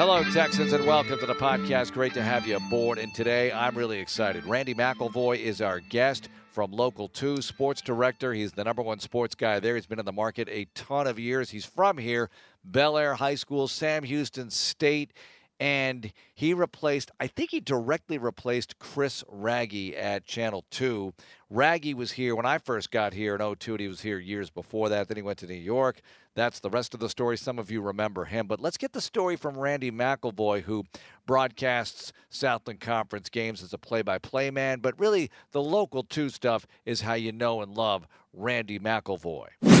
Hello, Texans, and welcome to the podcast. Great to have you aboard. And today, I'm really excited. Randy McIlvoy is our guest from Local 2, sports director. He's the number one sports guy there. He's been in the market a ton of years. He's from here, Bellaire High School, Sam Houston State and he replaced, I think he directly replaced Chris Wragge at Channel 2. Wragge was here when I first got here in 02, and he was here years before that. Then he went to New York. That's the rest of the story. Some of you remember him. But let's get the story from Randy McIlvoy, who broadcasts Southland Conference games as a play by play man. But really, the local 2 stuff is how you know and love Randy McIlvoy.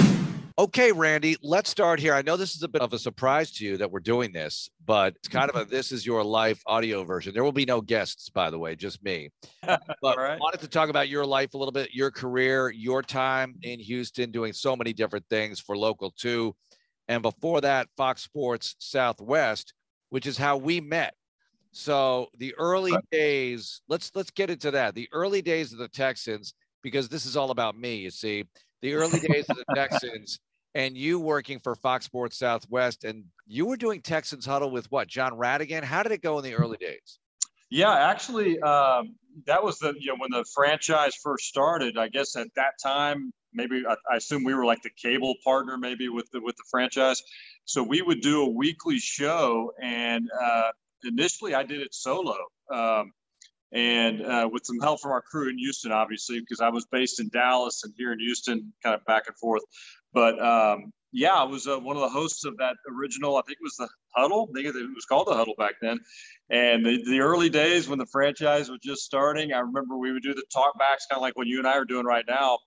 Okay, Randy, let's start here. I know this is a bit of a surprise to you that we're doing this, but it's kind of a this is your life audio version. There will be no guests, by the way, just me. But right. wanted to talk about your life a little bit, your career, your time in Houston, doing so many different things for local two. And before that, Fox Sports Southwest, which is how we met. So the early days, let's let's get into that. The early days of the Texans, because this is all about me, you see. The early days of the Texans and you working for Fox Sports Southwest, and you were doing Texans Huddle with what, John Rhattigan? How did it go in the early days? Yeah, actually, um, that was the you know when the franchise first started. I guess at that time, maybe I, I, assume we were like the cable partner, maybe with the with the franchise. So we would do a weekly show, and uh, initially I did it solo. Um, and uh, with some help from our crew in Houston, obviously, because I was based in Dallas and here in Houston, kind of back and forth. But um, yeah, I was uh, one of the hosts of that original. I think it was the Huddle. I think it was called the Huddle back then. And the, the early days when the franchise was just starting, I remember we would do the talkbacks, kind of like what you and I are doing right now.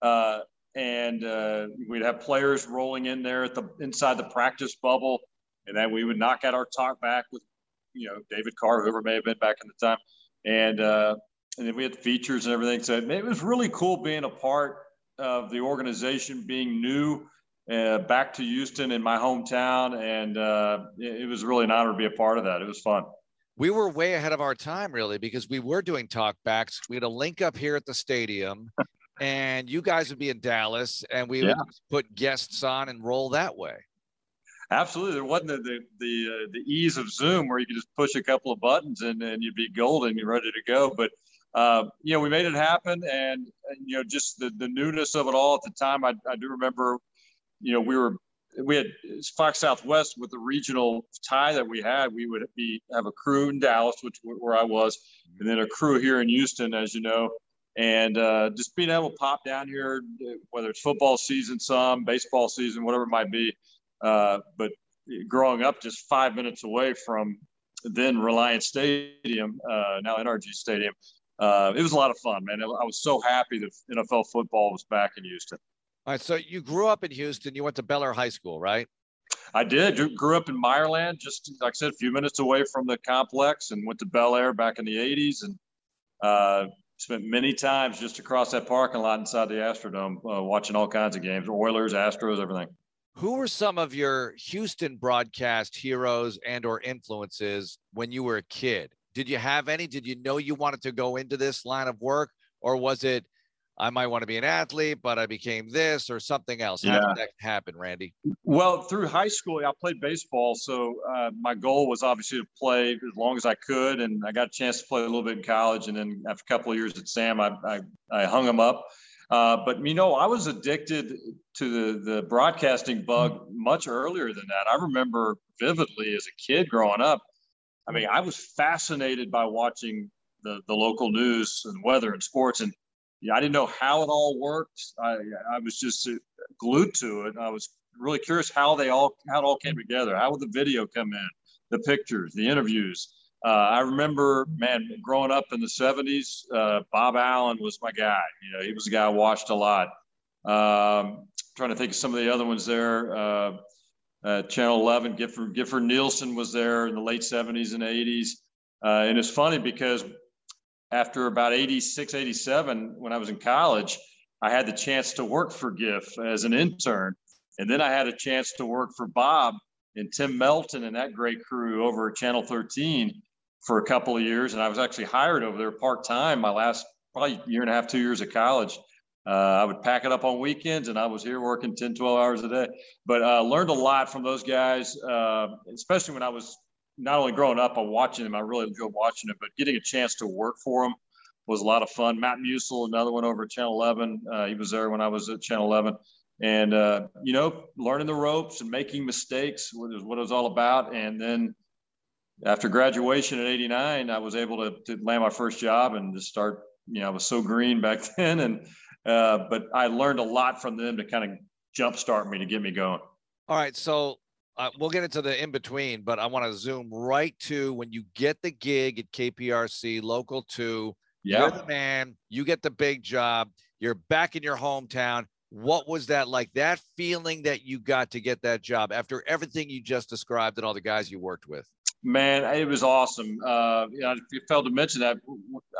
Uh, and uh, we'd have players rolling in there at the inside the practice bubble, and then we would knock out our talk back with, you know, David Carr, whoever may have been back in the time, and uh, and then we had features and everything. So it was really cool being a part of the organization being new uh, back to Houston in my hometown, and uh, it, it was really an honor to be a part of that. It was fun. We were way ahead of our time, really, because we were doing talkbacks. We had a link up here at the stadium, and you guys would be in Dallas, and we yeah. would put guests on and roll that way. Absolutely, there wasn't the the the, uh, the, ease of Zoom where you could just push a couple of buttons and, and you'd be golden, you're ready to go. But uh, you know, we made it happen, and, you know, just the the newness of it all at the time. I, I do remember, you know, we were we had Fox Southwest with the regional tie that we had. We would be have a crew in Dallas, which where I was, and then a crew here in Houston, as you know, and uh, just being able to pop down here, whether it's football season, some baseball season, whatever it might be. Uh, but growing up just five minutes away from then Reliant Stadium, uh, now NRG Stadium, uh, it was a lot of fun, man. I was so happy that NFL football was back in Houston. All right. So you grew up in Houston. You went to Bellaire High School, right? I did. Grew up in Meyerland, just like I said, a few minutes away from the complex, and went to Bellaire back in the '80s, and uh, spent many times just across that parking lot inside the Astrodome, uh, watching all kinds of games, Oilers, Astros, everything. Who were some of your Houston broadcast heroes and/or influences when you were a kid? Did you have any? Did you know you wanted to go into this line of work, or was it I might want to be an athlete, but I became this or something else? How yeah. did that happen, Randy? Well, through high school, I played baseball, so uh, my goal was obviously to play as long as I could, and I got a chance to play a little bit in college, and then after a couple of years at Sam, I I, I hung them up. Uh, but you know, I was addicted to the the broadcasting bug much earlier than that. I remember vividly as a kid growing up I mean, I was fascinated by watching the, the local news and weather and sports. And yeah, I didn't know how it all worked. I, I was just glued to it. I was really curious how they all, how it all came together. How would the video come in, the pictures, the interviews. Uh, I remember, man, growing up in the 70s, uh, Bob Allen was my guy. You know, he was a guy I watched a lot. Um, trying to think of some of the other ones there. Uh, uh, Channel 11. Gifford, Gifford Nielsen was there in the late 70s and 80s. Uh, and it's funny because after about 86, 87, when I was in college, I had the chance to work for GIF as an intern. And then I had a chance to work for Bob and Tim Melton and that great crew over at Channel 13 for a couple of years. And I was actually hired over there part time my last probably year and a half, two years of college. Uh, I would pack it up on weekends and I was here working 10, 12 hours a day. But uh, learned a lot from those guys, uh, especially when I was not only growing up on watching them, I really enjoyed watching it, but getting a chance to work for them was a lot of fun. Matt Musil, another one over at Channel 11. Uh, he was there when I was at Channel 11. And, uh, you know, learning the ropes and making mistakes was what it was all about. And then after graduation at 89, I was able to, to land my first job and just start, you know, I was so green back then. And, uh, but I learned a lot from them to kind of jumpstart me to get me going. All right. So uh, we'll get into the in between, but I want to zoom right to when you get the gig at KPRC, local two. Yeah. You're the man. You get the big job. You're back in your hometown. What was that like? That feeling that you got to get that job after everything you just described and all the guys you worked with? Man, it was awesome. Uh, you know, I failed to mention that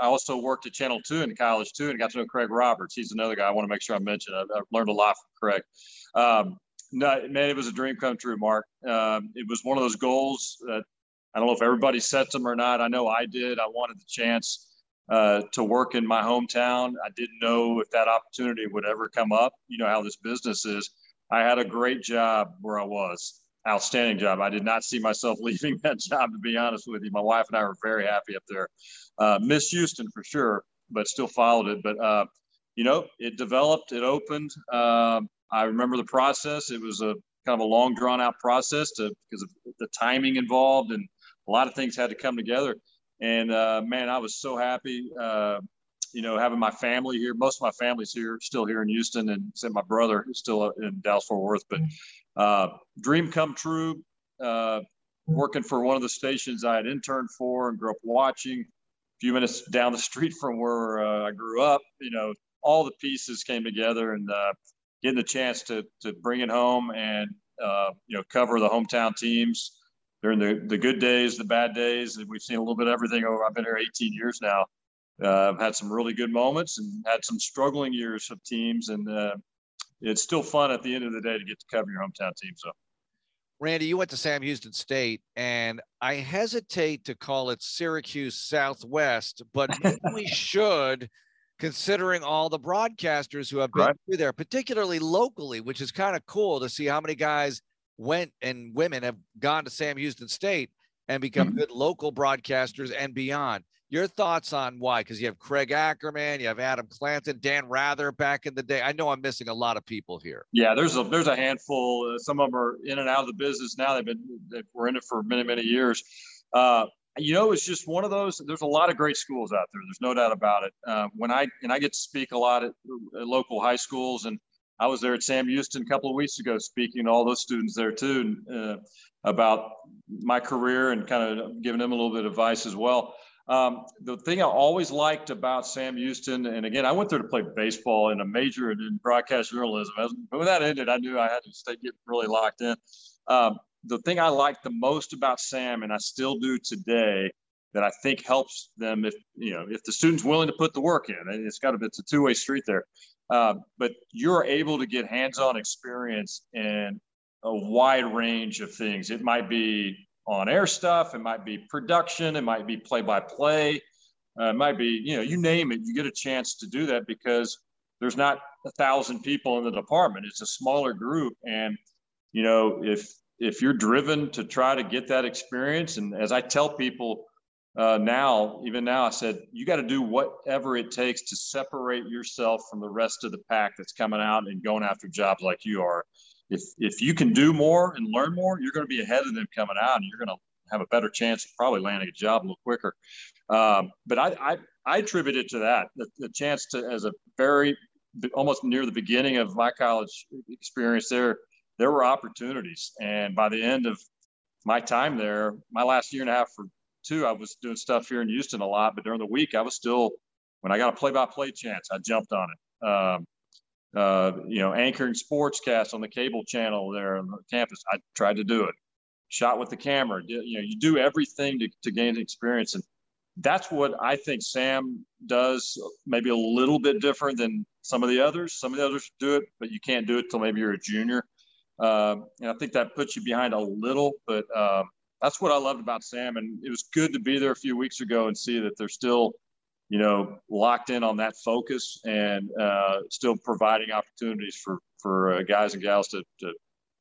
I also worked at Channel 2 in college too and got to know Craig Roberts. He's another guy I want to make sure I mention. I've, I've learned a lot from Craig. Um, no, man, it was a dream come true, Mark. Um, it was one of those goals that I don't know if everybody sets them or not. I know I did. I wanted the chance uh, to work in my hometown. I didn't know if that opportunity would ever come up. You know how this business is. I had a great job where I was, outstanding job. I did not see myself leaving that job, to be honest with you. My wife and I were very happy up there. Uh, Miss Houston for sure, but still followed it. But uh, you know, it developed, it opened. Um, I remember the process. It was a kind of a long, drawn out process to because of the timing involved, and a lot of things had to come together. And uh, man, I was so happy. Uh, you know, having my family here. Most of my family's here, still here in Houston, and my brother is still in Dallas Fort Worth. But uh, dream come true. Uh, working for one of the stations I had interned for and grew up watching. A few minutes down the street from where uh, I grew up, you know, all the pieces came together, and uh, getting the chance to to bring it home and you know cover the hometown teams during the the good days, the bad days. And we've seen a little bit of everything over. I've been here 18 years now. Uh, I've had some really good moments and had some struggling years of teams, and uh, it's still fun at the end of the day to get to cover your hometown team. So. Randy, you went to Sam Houston State, and I hesitate to call it Syracuse Southwest, but we should considering all the broadcasters who have been right. through there, particularly locally, which is kind of cool to see how many guys went and women have gone to Sam Houston State and become mm-hmm. good local broadcasters and beyond. Your thoughts on why? Because you have Craig Ackerman, you have Adam Clanton, Dan Rather back in the day. I know I'm missing a lot of people here. Yeah, there's a there's a handful. Uh, some of them are in and out of the business now. They've been they were in it for many many years. Uh, you know, it's just one of those. There's a lot of great schools out there. There's no doubt about it. Uh, when I and I get to speak a lot at, at, local high schools, and I was there at Sam Houston a couple of weeks ago, speaking to all those students there too, uh, about my career and kind of giving them a little bit of advice as well. Um, the thing I always liked about Sam Houston, and again, I went there to play baseball in a major in broadcast journalism. But when that ended, I knew I had to stay get really locked in. Um, the thing I liked the most about Sam, and I still do today, that I think helps them if you know if the student's willing to put the work in. And it's got to it's a two way street there. Uh, but you're able to get hands on experience in a wide range of things. It might be on air stuff, it might be production, it might be play by play, it might be you know you name it. You get a chance to do that because there's not a thousand people in the department. It's a smaller group, and you know if if you're driven to try to get that experience, and as I tell people uh, now, even now, I said you got to do whatever it takes to separate yourself from the rest of the pack that's coming out and going after jobs like you are. If if you can do more and learn more, you're going to be ahead of them coming out, and you're going to have a better chance of probably landing a job a little quicker. Um, but I, I, I attribute it to that the, the chance to as a very almost near the beginning of my college experience there there were opportunities. And by the end of my time there, my last year and a half for two, I was doing stuff here in Houston a lot, but during the week, I was still, when I got a play by play chance, I jumped on it. Um, uh, you know, anchoring sportscast on the cable channel there on the campus, I tried to do it. Shot with the camera, you know, you do everything to, to gain experience. And that's what I think Sam does, maybe a little bit different than some of the others. Some of the others do it, but you can't do it till maybe you're a junior. Um, and I think that puts you behind a little, but um, that's what I loved about Sam. And it was good to be there a few weeks ago and see that they're still, you know, locked in on that focus and uh, still providing opportunities for for uh, guys and gals to, to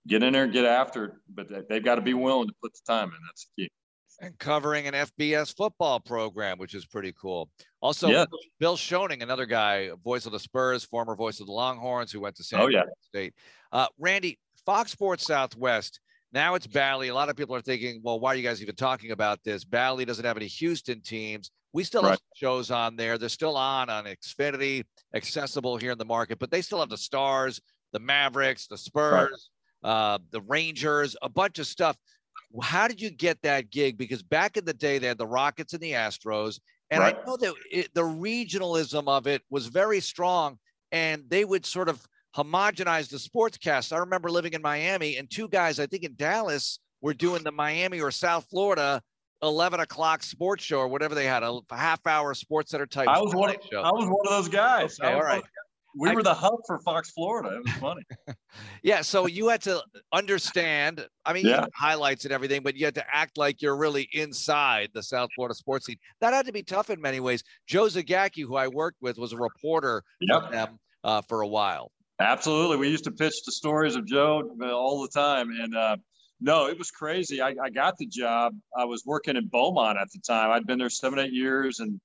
get in there and get after it. But they've got to be willing to put the time in. That's the key. and covering an FBS football program, which is pretty cool. Also, yeah. Bill Schoening, another guy, voice of the Spurs, former voice of the Longhorns, who went to San oh, yeah. State. Uh, Randy, Fox Sports Southwest. Now it's Bally. A lot of people are thinking, well, why are you guys even talking about this? Bally doesn't have any Houston teams. We still right. have shows on there. They're still on on Xfinity, accessible here in the market, but they still have the Stars, the Mavericks, the Spurs, right. uh, the Rangers, a bunch of stuff. How did you get that gig? Because back in the day, they had the Rockets and the Astros. And right. I know that it, the regionalism of it was very strong, and they would sort of homogenize the sportscast. I remember living in Miami, and two guys, I think in Dallas, were doing the Miami or South Florida 11 o'clock sports show or whatever they had, a half hour sports center type. I was one. Show. I was one of those guys. Okay, all right we I, were the hub for Fox Florida. It was funny. yeah, so you had to understand. I mean, yeah. highlights and everything, but you had to act like you're really inside the South Florida sports scene. That had to be tough in many ways. Joe Zagacki, who I worked with, was a reporter yep. for them uh, for a while. Absolutely, we used to pitch the stories of Joe uh, all the time, and uh, no, it was crazy. I, I got the job. I was working in Beaumont at the time. I'd been there seven, eight years, and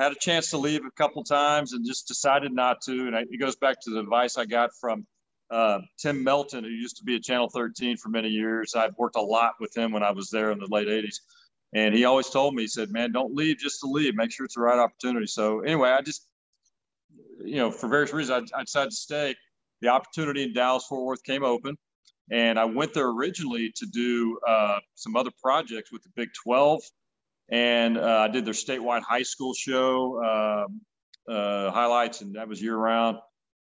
had a chance to leave a couple times and just decided not to. And I, it goes back to the advice I got from uh, Tim Melton, who used to be at Channel 13 for many years. I've worked a lot with him when I was there in the late 80s. And he always told me, he said, man, don't leave just to leave. Make sure it's the right opportunity. So anyway, I just, you know, for various reasons, I, I decided to stay. The opportunity in Dallas Fort Worth came open. And I went there originally to do uh, some other projects with the Big 12 and uh, I did their statewide high school show um, uh, highlights, and that was year round.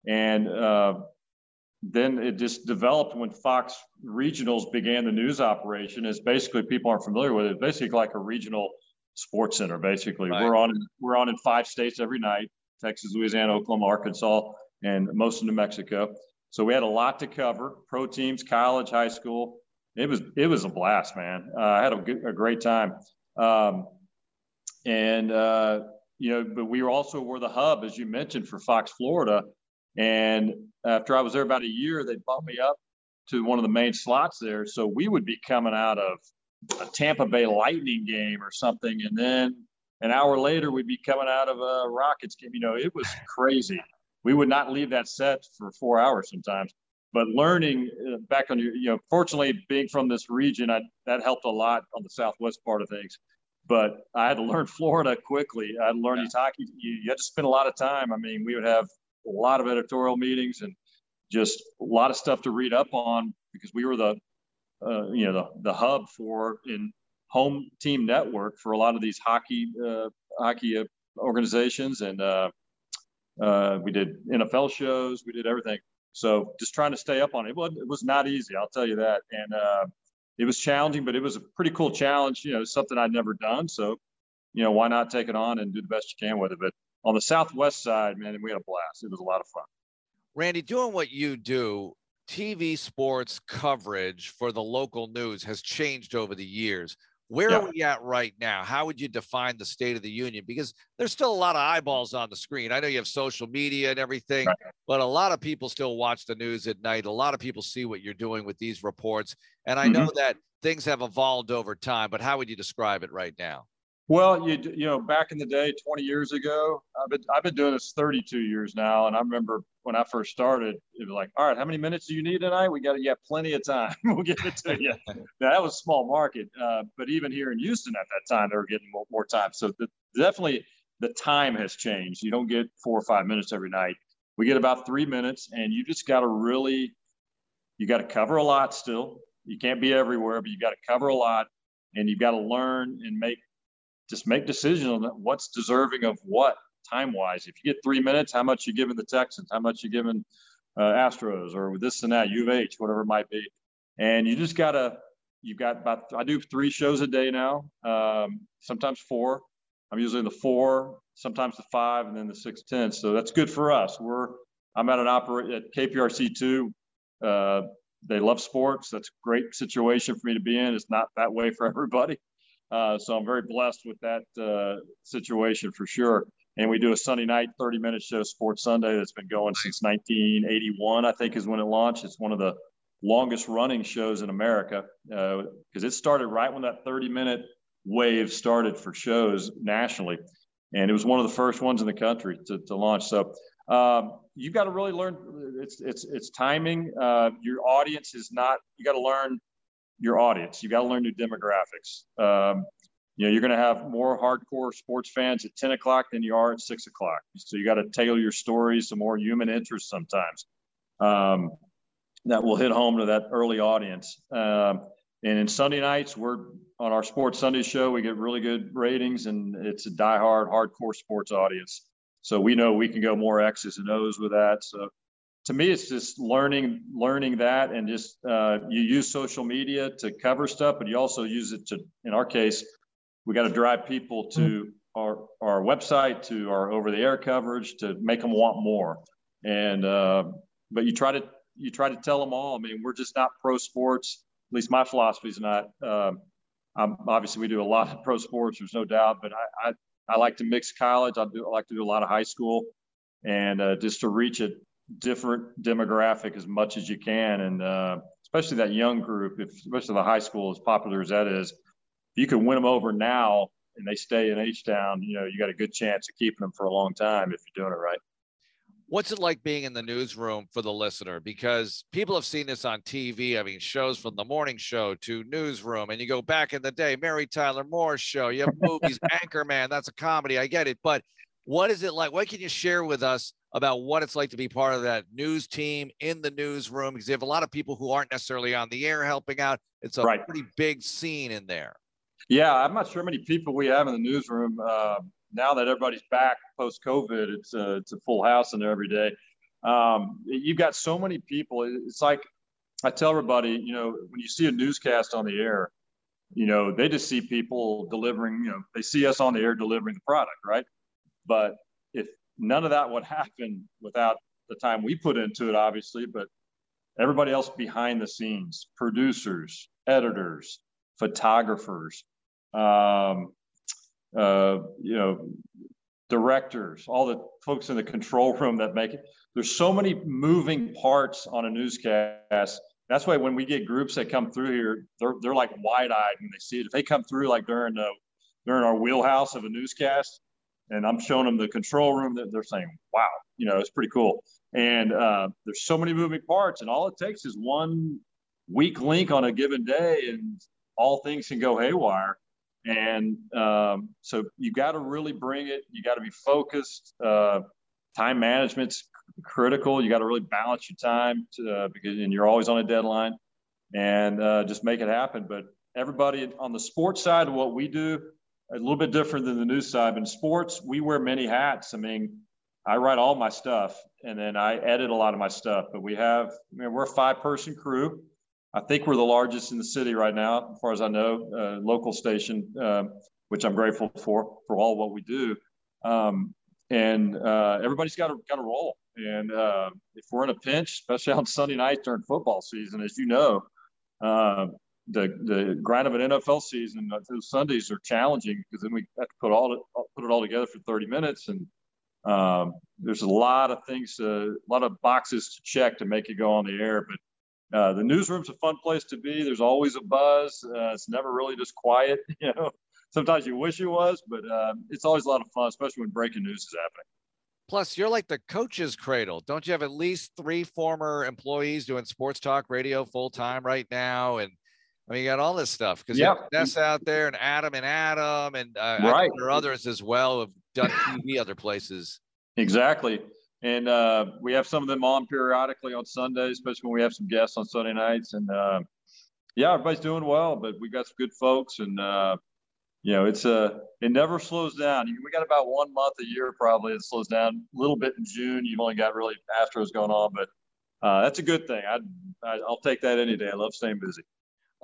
And uh, then it just developed when Fox Regionals began the news operation. Is basically people aren't familiar with it. Basically, like a regional sports center. Basically, right. we're on we're on in five states every night: Texas, Louisiana, Oklahoma, Arkansas, and most of New Mexico. So we had a lot to cover: pro teams, college, high school. It was it was a blast, man. Uh, I had a, good, a great time. Um, and, uh, you know, but we also were the hub, as you mentioned, for Fox Florida. And after I was there about a year, they bumped me up to one of the main slots there. So we would be coming out of a Tampa Bay Lightning game or something. And then an hour later, we'd be coming out of a Rockets game. You know, it was crazy. We would not leave that set for four hours sometimes. But learning uh, back on your, you know, fortunately being from this region, I, that helped a lot on the southwest part of things. But I had to learn Florida quickly. I had to learn yeah. these hockey. You, you had to spend a lot of time. I mean, we would have a lot of editorial meetings and just a lot of stuff to read up on because we were the, uh, you know, the, the hub for in home team network for a lot of these hockey uh, hockey organizations and uh, uh, we did NFL shows. We did everything. So just trying to stay up on it. It was, not easy, I'll tell you that. And uh, it was challenging, but it was a pretty cool challenge. You know, something I'd never done. So, you know, why not take it on and do the best you can with it? But on the Southwest side, man, we had a blast. It was a lot of fun. Randy, doing what you do, TV sports coverage for the local news has changed over the years. Where yeah. are we at right now? How would you define the state of the union? Because there's still a lot of eyeballs on the screen. I know you have social media and everything, right. but a lot of people still watch the news at night. A lot of people see what you're doing with these reports. And I mm-hmm. know that things have evolved over time, but how would you describe it right now? Well, you you know, back in the day, 20 years ago, I've been I've been doing this 32 years now, and I remember when I first started, it was like, all right, how many minutes do you need tonight? We got you have plenty of time. we'll get it to you. now, that was small market, uh, but even here in Houston at that time, they were getting more, more time. So the, definitely the time has changed. You don't get four or five minutes every night. We get about three minutes, and you just got to really, you got to cover a lot still. You can't be everywhere, but you got to cover a lot, and you've got to learn and make just make decisions on what's deserving of what time wise. If you get three minutes, how much you giving the Texans, how much you giving uh, Astros or this and that, U of H, whatever it might be. And you just gotta, you've got about, I do three shows a day now, um, sometimes four. I'm usually the four, sometimes the five, and then the six ten. So that's good for us. We're, I'm at an operate at KPRC two. Uh, they love sports. That's a great situation for me to be in. It's not that way for everybody. Uh, so I'm very blessed with that uh, situation for sure. And we do a Sunday night 30 minute show, Sports Sunday, that's been going since 1981, I think is when it launched. It's one of the longest running shows in America because uh, it started right when that 30 minute wave started for shows nationally, and it was one of the first ones in the country to, to launch. So um, you got to really learn. It's it's it's timing. Uh, your audience is not. You got to learn your audience—you've got to learn new demographics. Um, you know, you're going to have more hardcore sports fans at 10 o'clock than you are at six o'clock. So you got to tailor your stories to more human interest sometimes. Um, that will hit home to that early audience. Um, and in Sunday nights, we're on our Sports Sunday show. We get really good ratings, and it's a diehard, hardcore sports audience. So we know we can go more X's and O's with that. So to me, it's just learning, learning that, and just uh, you use social media to cover stuff, but you also use it to, in our case, we got to drive people to mm-hmm. our our website, to our over-the-air coverage, to make them want more. And uh, but you try to you try to tell them all. I mean, we're just not pro sports. At least my philosophy is not. Um, obviously, we do a lot of pro sports. There's no doubt, but I, I, I like to mix college. I do I like to do a lot of high school, and uh, just to reach a different demographic as much as you can, and uh, especially that young group. If especially the high school, as popular as that is, you can win them over now and they stay in H Town. You know, you got a good chance of keeping them for a long time if you're doing it right. What's it like being in the newsroom for the listener? Because people have seen this on TV. I mean, shows from the morning show to newsroom, and you go back in the day, Mary Tyler Moore show. You have movies, Anchorman. That's a comedy. I get it, but what is it like? What can you share with us about what it's like to be part of that news team in the newsroom? Because you have a lot of people who aren't necessarily on the air helping out. It's a right. pretty big scene in there. Yeah, I'm not sure how many people we have in the newsroom. Uh, now that everybody's back post COVID, it's a, it's a full house in there every day. Um, you've got so many people. It's like I tell everybody, you know, when you see a newscast on the air, you know, they just see people delivering, you know, they see us on the air delivering the product, right? But none of that would happen without the time we put into it, obviously, but everybody else behind the scenes, producers, editors, photographers, um, uh, you know, directors, all the folks in the control room that make it. There's so many moving parts on a newscast. That's why when we get groups that come through here, they're they're like wide-eyed when they see it. If they come through like during the during our wheelhouse of a newscast, and I'm showing them the control room, that they're saying, "Wow, you know, it's pretty cool." And uh, there's so many moving parts, and all it takes is one weak link on a given day, and all things can go haywire. And um, so you got to really bring it. You got to be focused. Uh, time management's critical. You got to really balance your time to, uh, because and you're always on a deadline, and uh, just make it happen. But everybody on the sports side of what we do, a little bit different than the news side. In sports, we wear many hats. I mean, I write all my stuff, and then I edit a lot of my stuff. But we have, I mean, we're a five-person crew. I think we're the largest in the city right now, as far as I know, uh, local station, uh, which I'm grateful for for all what we do. Um, and uh, everybody's got a, got to roll. And uh, if we're in a pinch, especially on Sunday night during football season, as you know, uh, the the grind of an NFL season, uh, those Sundays are challenging because then we have to put all put it all together for 30 minutes, and um, there's a lot of things, a lot of boxes to check to make it go on the air. But uh, the newsroom's a fun place to be. There's always a buzz. Uh, it's never really just quiet. You know, sometimes you wish it was, but uh, it's always a lot of fun, especially when breaking news is happening. Plus, you're like the coach's cradle. Don't you have at least three former employees doing sports talk radio full time right now? And I mean, you got all this stuff because you have out there and Adam and Adam and uh, right. there are others as well who've done TV other places. Exactly and uh, we have some of them on periodically on Sundays, especially when we have some guests on Sunday nights. And uh, yeah, everybody's doing well, but we got some good folks, and uh, you know, it's a uh, it never slows down. We got about one month a year probably it slows down a little bit in June. You've only got really Astros going on, but uh, that's a good thing. I, I I'll take that any day. I love staying busy.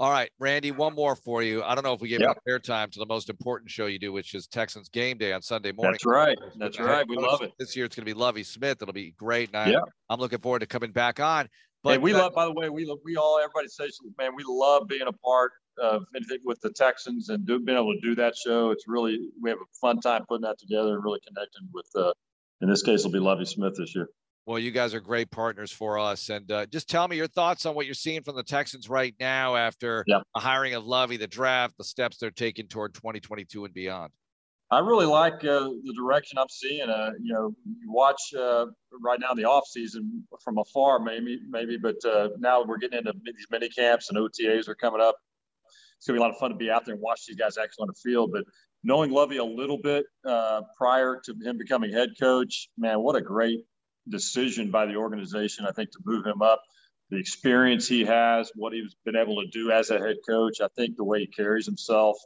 All right, Randy, one more for you. I don't know if we gave yep. airtime to the most important show you do, which is Texans game day on Sunday morning. That's right. That's right. We love it. This year it's going to be Lovie Smith. It'll be great. And yep. I'm looking forward to coming back on. But hey, we love, by the way, we we all everybody says, man, we love being a part of anything with the Texans and do, being able to do that show. It's really we have a fun time putting that together and really connecting with. Uh, in this case, it'll be Lovie Smith this year. Well, you guys are great partners for us. And uh, just tell me your thoughts on what you're seeing from the Texans right now after yep. the hiring of Lovie, the draft, the steps they're taking toward 2022 and beyond. I really like uh, the direction I'm seeing. Uh, you know, you watch uh, right now the off season from afar, maybe, maybe, but uh, now we're getting into these mini camps and OTAs are coming up. It's gonna be a lot of fun to be out there and watch these guys actually on the field. But knowing Lovie a little bit uh, prior to him becoming head coach, man, what a great decision by the organization. I think to move him up, the experience he has, what he's been able to do as a head coach. I think the way he carries himself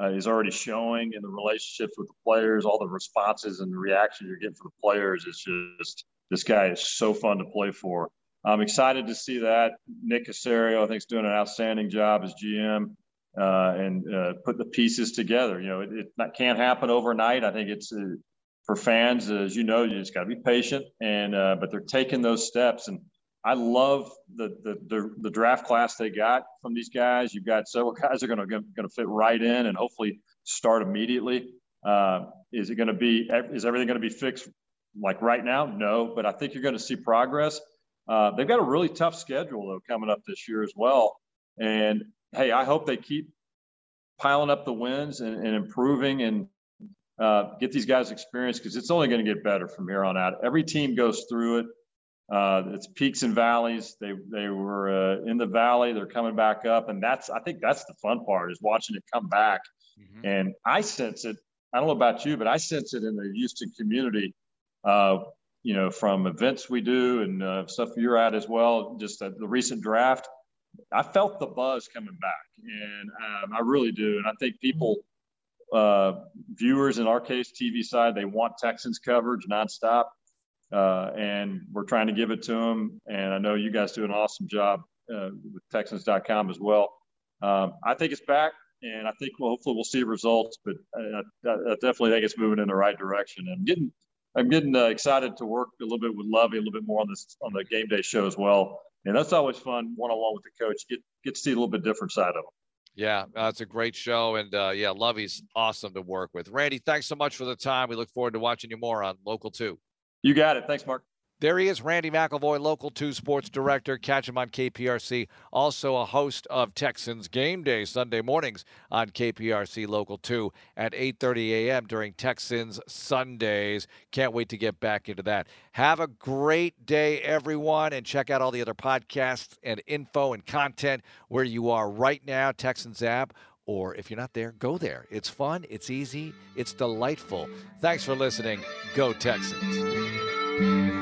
uh, is already showing in the relationships with the players, all the responses and the reaction you're getting from the players is just this guy is so fun to play for. I'm excited to see that. Nick Caserio, I think, is doing an outstanding job as GM uh, and uh, put the pieces together. You know, it, it can't happen overnight. I think it's uh, for fans, as you know, you just got to be patient. And uh, but they're taking those steps and I love the, the, the the draft class they got from these guys. You've got several guys are going to going to fit right in and hopefully start immediately. Uh, is it going to be? Is everything going to be fixed like right now? No, but I think you're going to see progress. Uh, they've got a really tough schedule though coming up this year as well. And hey, I hope they keep piling up the wins and, and improving and uh, get these guys experience because it's only going to get better from here on out. Every team goes through it. Uh, it's peaks and valleys. They they were uh, in the valley. They're coming back up, and that's I think that's the fun part is watching it come back. Mm-hmm. And I sense it. I don't know about you, but I sense it in the Houston community. Uh, you know, from events we do and uh, stuff you're at as well. Just the recent draft, I felt the buzz coming back, and um, I really do. And I think people, uh, viewers in our case, TV side, they want Texans coverage nonstop uh, and we're trying to give it to them. And I know you guys do an awesome job uh, with Texans.com as well. Um, I think it's back, and I think well, hopefully we'll see results. But I, I, I definitely think it's moving in the right direction. And I'm getting I'm getting uh, excited to work a little bit with Lovie, a little bit more on this on the game day show as well. And that's always fun, one on one with the coach. Get get to see a little bit different side of him. Yeah, uh, a great show, and uh, yeah, Lovie's awesome to work with. Randy, thanks so much for the time. We look forward to watching you more on Local Two. You got it. Thanks, Mark. There he is, Randy McIlvoy, Local 2 Sports Director. Catch him on KPRC. Also a host of Texans Game Day Sunday mornings on KPRC Local 2 at 8.30 a.m. during Texans Sundays. Can't wait to get back into that. Have a great day, everyone, and check out all the other podcasts and info and content where you are right now, Texans app or if you're not there, go there. It's fun, it's easy, it's delightful. Thanks for listening. Go Texans.